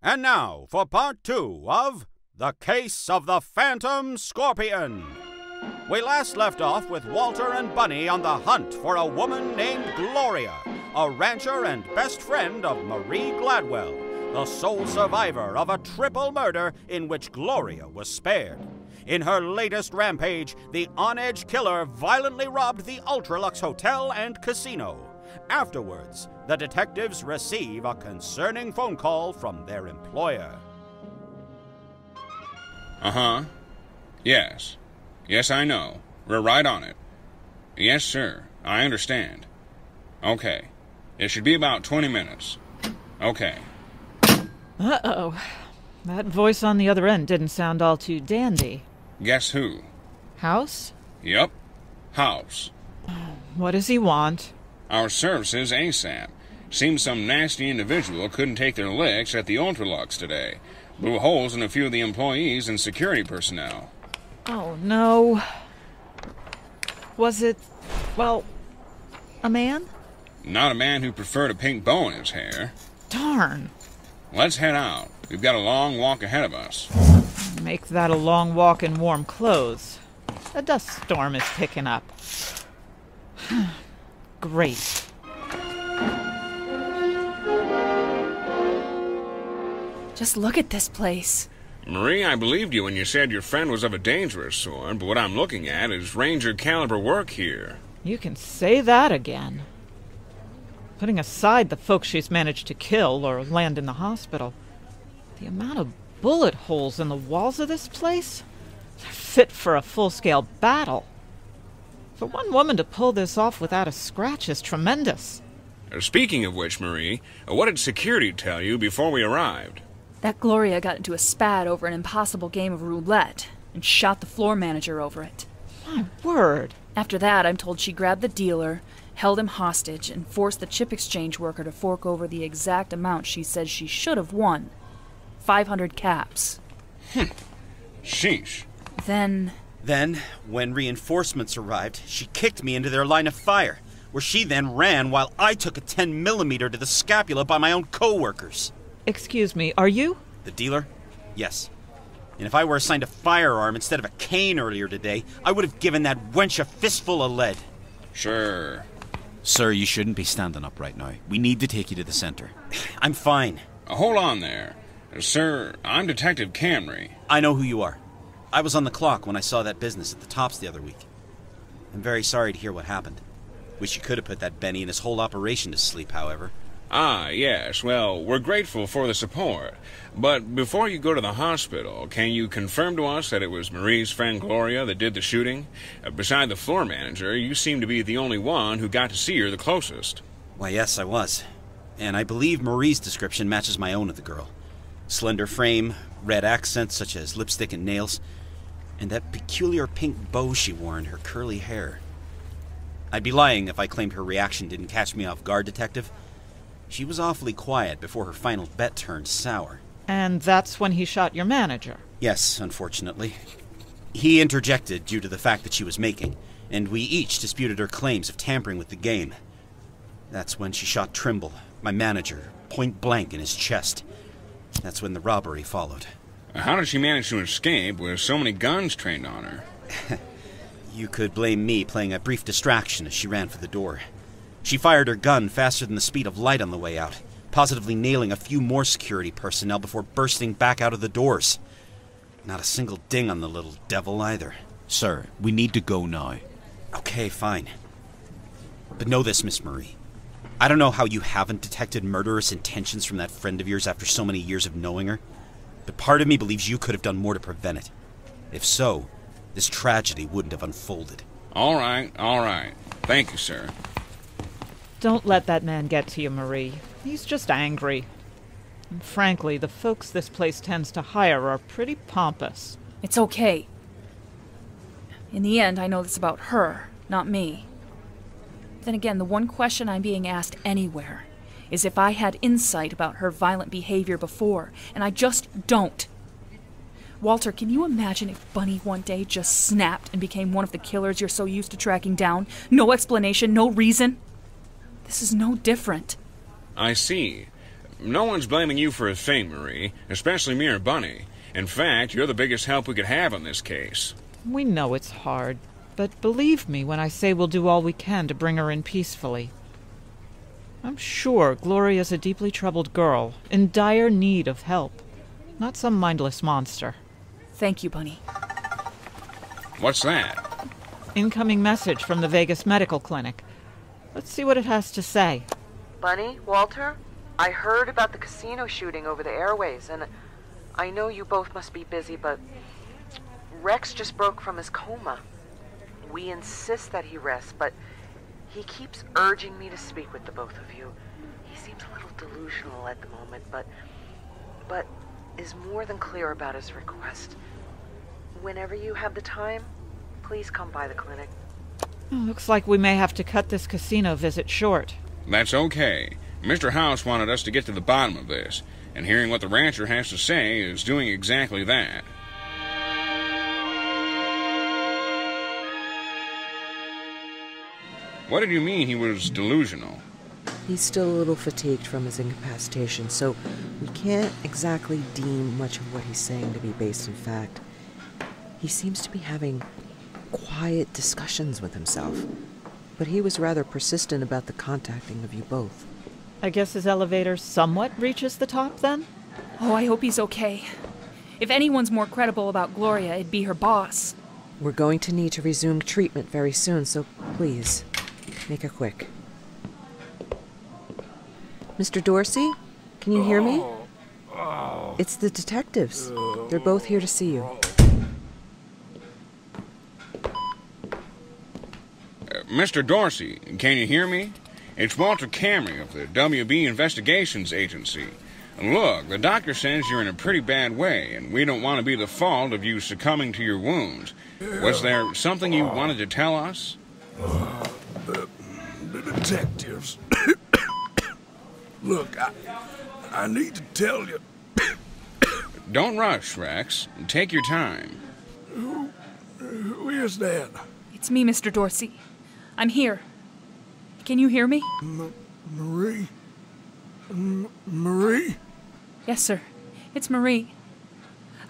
And now for part two of The Case of the Phantom Scorpion. We last left off with Walter and Bunny on the hunt for a woman named Gloria, a rancher and best friend of Marie Gladwell, the sole survivor of a triple murder in which Gloria was spared. In her latest rampage, the on edge killer violently robbed the Ultra-Luxe Hotel and Casino. Afterwards, the detectives receive a concerning phone call from their employer. Uh huh. Yes. Yes, I know. We're right on it. Yes, sir. I understand. Okay. It should be about 20 minutes. Okay. Uh oh. That voice on the other end didn't sound all too dandy. Guess who? House? Yep. House. What does he want? Our services ASAP. Seems some nasty individual couldn't take their licks at the Ultra-Luxe today. Blew holes in a few of the employees and security personnel. Oh no. Was it, well, a man? Not a man who preferred a pink bow in his hair. Darn. Let's head out. We've got a long walk ahead of us. Make that a long walk in warm clothes. A dust storm is picking up. Great. Just look at this place. Marie, I believed you when you said your friend was of a dangerous sort, but what I'm looking at is Ranger caliber work here. You can say that again. Putting aside the folks she's managed to kill or land in the hospital, the amount of bullet holes in the walls of this place, they're fit for a full scale battle. For one woman to pull this off without a scratch is tremendous. Uh, Speaking of which, Marie, uh, what did security tell you before we arrived? That Gloria got into a spat over an impossible game of roulette and shot the floor manager over it. My word. After that, I'm told she grabbed the dealer, held him hostage, and forced the chip exchange worker to fork over the exact amount she says she should have won 500 caps. Sheesh. Then, Then, when reinforcements arrived, she kicked me into their line of fire, where she then ran while I took a 10 millimeter to the scapula by my own co-workers. Excuse me, are you? The dealer? Yes. And if I were assigned a firearm instead of a cane earlier today, I would have given that wench a fistful of lead. Sure. Sir, you shouldn't be standing up right now. We need to take you to the center. I'm fine. Uh, hold on there. Uh, sir, I'm Detective Camry. I know who you are. I was on the clock when I saw that business at the tops the other week. I'm very sorry to hear what happened. Wish you could have put that Benny and his whole operation to sleep, however. Ah, yes. Well, we're grateful for the support. But before you go to the hospital, can you confirm to us that it was Marie's friend Gloria that did the shooting? Uh, beside the floor manager, you seem to be the only one who got to see her the closest. Why, yes, I was. And I believe Marie's description matches my own of the girl. Slender frame, red accents such as lipstick and nails, and that peculiar pink bow she wore in her curly hair. I'd be lying if I claimed her reaction didn't catch me off guard, Detective. She was awfully quiet before her final bet turned sour. And that's when he shot your manager. Yes, unfortunately. He interjected due to the fact that she was making, and we each disputed her claims of tampering with the game. That's when she shot Trimble, my manager, point blank in his chest. That's when the robbery followed. How did she manage to escape with so many guns trained on her? You could blame me playing a brief distraction as she ran for the door. She fired her gun faster than the speed of light on the way out, positively nailing a few more security personnel before bursting back out of the doors. Not a single ding on the little devil either. Sir, we need to go now. Okay, fine. But know this, Miss Marie. I don't know how you haven't detected murderous intentions from that friend of yours after so many years of knowing her, but part of me believes you could have done more to prevent it. If so, this tragedy wouldn't have unfolded. All right, all right. Thank you, sir. Don't let that man get to you, Marie. He's just angry. And frankly, the folks this place tends to hire are pretty pompous. it's okay. In the end, I know this about her, not me. Then again, the one question I'm being asked anywhere is if I had insight about her violent behavior before, and I just don't. Walter, can you imagine if Bunny one day just snapped and became one of the killers you're so used to tracking down? No explanation, no reason? This is no different. I see. No one's blaming you for a thing, Marie, especially me or Bunny. In fact, you're the biggest help we could have on this case. We know it's hard, but believe me when I say we'll do all we can to bring her in peacefully. I'm sure Gloria's a deeply troubled girl, in dire need of help, not some mindless monster. Thank you, Bunny. What's that? Incoming message from the Vegas Medical Clinic. Let's see what it has to say. Bunny, Walter, I heard about the casino shooting over the airways, and I know you both must be busy, but Rex just broke from his coma. We insist that he rest, but he keeps urging me to speak with the both of you. He seems a little delusional at the moment, but but is more than clear about his request. Whenever you have the time, please come by the clinic. Looks like we may have to cut this casino visit short. That's okay. Mr. House wanted us to get to the bottom of this, and hearing what the rancher has to say is doing exactly that. What did you mean he was delusional? He's still a little fatigued from his incapacitation, so we can't exactly deem much of what he's saying to be based in fact. He seems to be having quiet discussions with himself, but he was rather persistent about the contacting of you both. I guess his elevator somewhat reaches the top then? Oh, I hope he's okay. If anyone's more credible about Gloria, it'd be her boss. We're going to need to resume treatment very soon, so please, make it quick. Mr. Dorsey, can you hear me? It's the detectives. They're both here to see you. Uh, Mr. Dorsey, can you hear me? It's Walter Camry of the WB Investigations Agency. Look, the doctor says you're in a pretty bad way, and we don't want to be the fault of you succumbing to your wounds. Was there something you wanted to tell us? The detectives. Look, I, I need to tell you. Don't rush, Rex. Take your time. Who, Who is that? It's me, Mr. Dorsey. I'm here. Can you hear me? Marie? M- Marie? Yes, sir. It's Marie.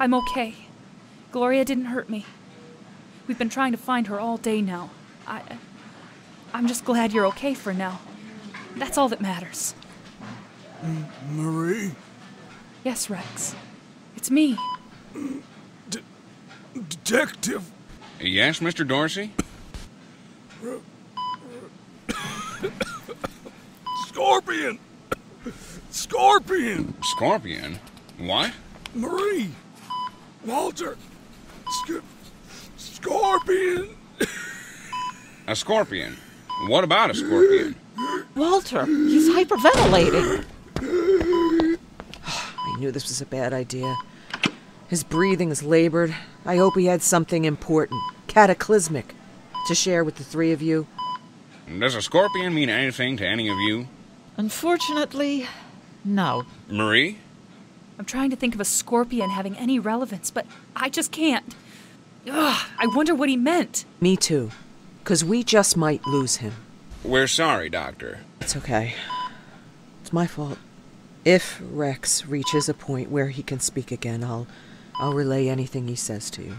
I'm okay. Gloria didn't hurt me. We've been trying to find her all day now. I. I'm just glad you're okay for now. That's all that matters. Marie? Yes, Rex. It's me. Detective? Yes, Mr. Dorsey? Scorpion! Scorpion! Scorpion? What? Marie! Walter! Sc- Scorpion! A scorpion. What about a scorpion? Walter, he's hyperventilating. I knew this was a bad idea. His breathing is labored. I hope he had something important, cataclysmic, to share with the three of you. Does a scorpion mean anything to any of you? Unfortunately, no. Marie? I'm trying to think of a scorpion having any relevance, but I just can't. Ugh, I wonder what he meant. Me too. Because we just might lose him. We're sorry, Doctor. It's okay. It's my fault. If Rex reaches a point where he can speak again, I'll I'll relay anything he says to you.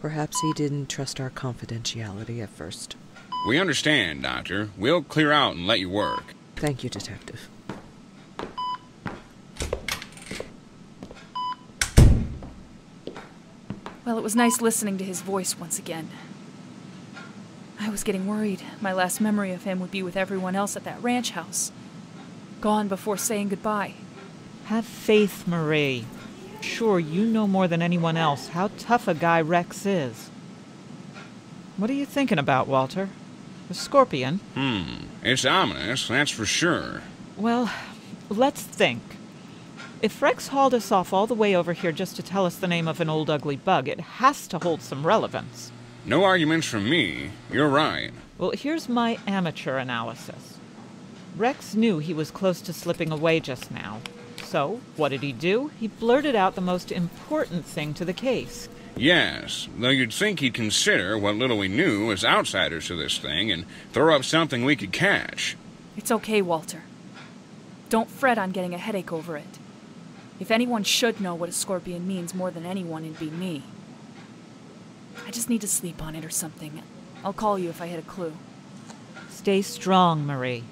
Perhaps he didn't trust our confidentiality at first. We understand, Doctor. We'll clear out and let you work. Thank you, detective. Well, it was nice listening to his voice once again. I was getting worried. My last memory of him would be with everyone else at that ranch house. Gone before saying goodbye. Have faith, Marie. Sure, you know more than anyone else how tough a guy Rex is. What are you thinking about, Walter? The scorpion? Hmm. It's ominous, that's for sure. Well, let's think. If Rex hauled us off all the way over here just to tell us the name of an old ugly bug, it has to hold some relevance. No arguments from me. You're right. Well, here's my amateur analysis. Rex knew he was close to slipping away just now. So, what did he do? He blurted out the most important thing to the case. Yes, though you'd think he'd consider what little we knew as outsiders to this thing and throw up something we could catch. It's okay, Walter. Don't fret on getting a headache over it. If anyone should know what a scorpion means more than anyone, it'd be me. I just need to sleep on it or something. I'll call you if I hit a clue. Stay strong, Marie.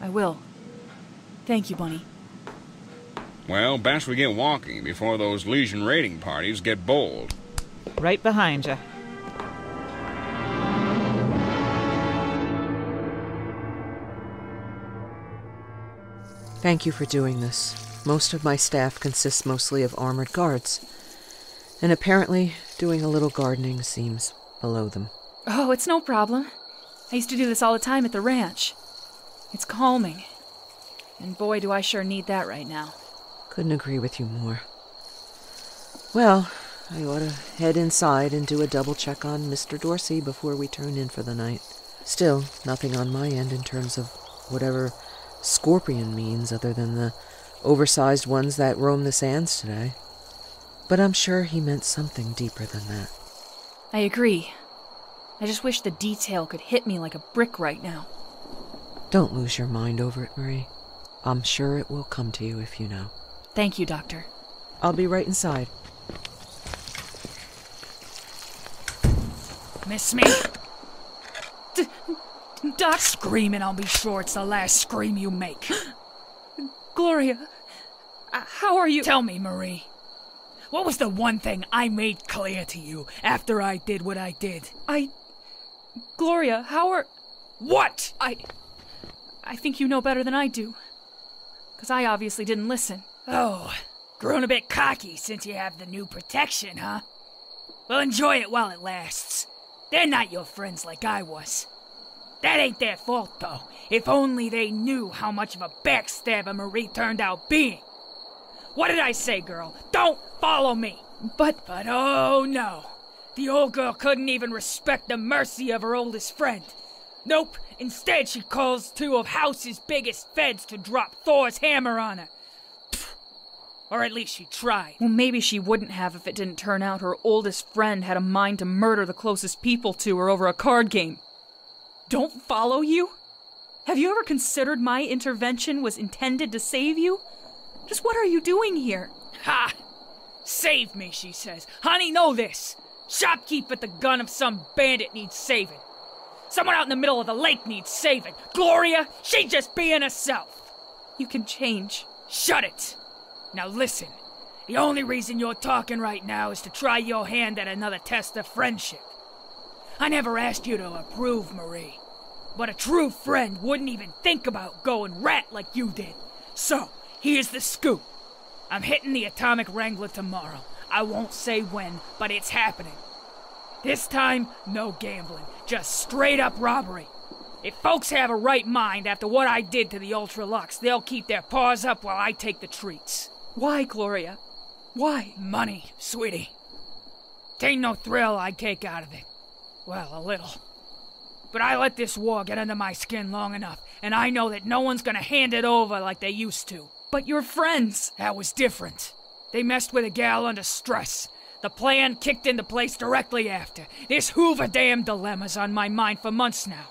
I will. Thank you, Bunny. Well, best we get walking before those Legion raiding parties get bold. Right behind you. Thank you for doing this. Most of my staff consists mostly of armored guards. And apparently, doing a little gardening seems below them. Oh, it's no problem. I used to do this all the time at the ranch. It's calming. And boy, do I sure need that right now. Couldn't agree with you more. Well, I ought to head inside and do a double check on Mr. Dorsey before we turn in for the night. Still, nothing on my end in terms of whatever scorpion means other than the oversized ones that roam the sands today. But I'm sure he meant something deeper than that. I agree. I just wish the detail could hit me like a brick right now. Don't lose your mind over it, Marie. I'm sure it will come to you if you know. Thank you, Doctor. I'll be right inside. Miss me? Doc, Screaming, I'll be sure it's the last scream you make. Gloria, uh, how are you? Tell me, Marie. What was the one thing I made clear to you after I did what I did? I. Gloria, how are. What? I. I think you know better than I do. Because I obviously didn't listen. Oh, grown a bit cocky since you have the new protection, huh? Well, enjoy it while it lasts. They're not your friends like I was. That ain't their fault, though. If only they knew how much of a backstabber Marie turned out being. What did I say, girl? Don't follow me! But. But oh no. The old girl couldn't even respect the mercy of her oldest friend. Nope, instead she calls two of House's biggest feds to drop Thor's hammer on her. Pfft. Or at least she tried. Well, maybe she wouldn't have if it didn't turn out her oldest friend had a mind to murder the closest people to her over a card game. Don't follow you? Have you ever considered my intervention was intended to save you? Just what are you doing here? Ha! Save me, she says. Honey, know this. Shopkeep at the gun of some bandit needs saving. Someone out in the middle of the lake needs saving. Gloria, she just being herself. You can change. Shut it. Now listen. The only reason you're talking right now is to try your hand at another test of friendship. I never asked you to approve, Marie. But a true friend wouldn't even think about going rat like you did. So, here's the scoop. I'm hitting the Atomic Wrangler tomorrow. I won't say when, but it's happening. This time, no gambling, just straight up robbery. If folks have a right mind after what I did to the Ultra-Luxe, they'll keep their paws up while I take the treats. Why, Gloria? Why? Money, sweetie. Tain't no thrill I take out of it. Well, a little. But I let this war get under my skin long enough, and I know that no one's gonna hand it over like they used to. But your friends. That was different. They messed with a gal under stress. The plan kicked into place directly after. This Hoover Dam dilemma's on my mind for months now.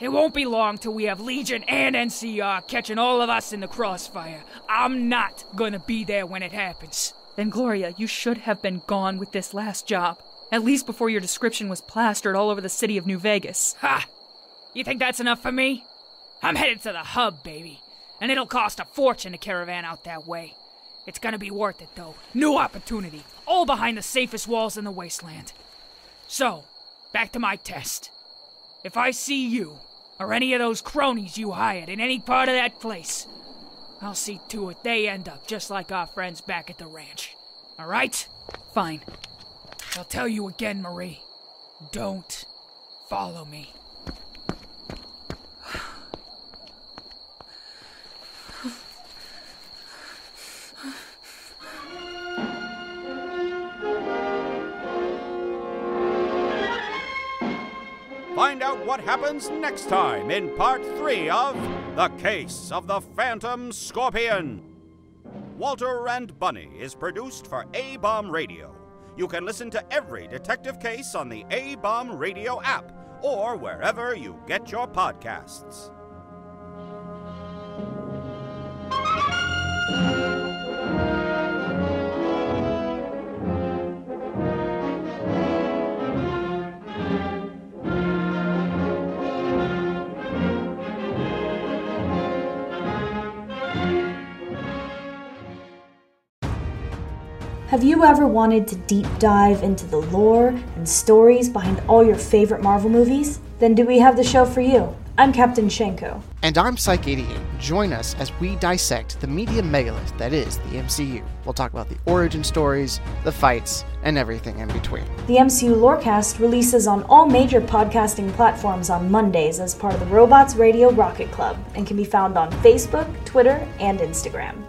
It won't be long till we have Legion and NCR catching all of us in the crossfire. I'm not gonna be there when it happens. Then, Gloria, you should have been gone with this last job. At least before your description was plastered all over the city of New Vegas. Ha! You think that's enough for me? I'm headed to the hub, baby. And it'll cost a fortune to caravan out that way. It's gonna be worth it, though. New opportunity. All behind the safest walls in the wasteland. So, back to my test. If I see you, or any of those cronies you hired in any part of that place, I'll see to it they end up just like our friends back at the ranch. Alright? Fine. I'll tell you again, Marie. Don't follow me. Happens next time in part three of The Case of the Phantom Scorpion. Walter and Bunny is produced for A Bomb Radio. You can listen to every detective case on the A Bomb Radio app or wherever you get your podcasts. Have you ever wanted to deep dive into the lore and stories behind all your favorite Marvel movies? Then do we have the show for you? I'm Captain Shenko. And I'm Psych88. Join us as we dissect the media megalith that is the MCU. We'll talk about the origin stories, the fights, and everything in between. The MCU Lorecast releases on all major podcasting platforms on Mondays as part of the Robots Radio Rocket Club and can be found on Facebook, Twitter, and Instagram.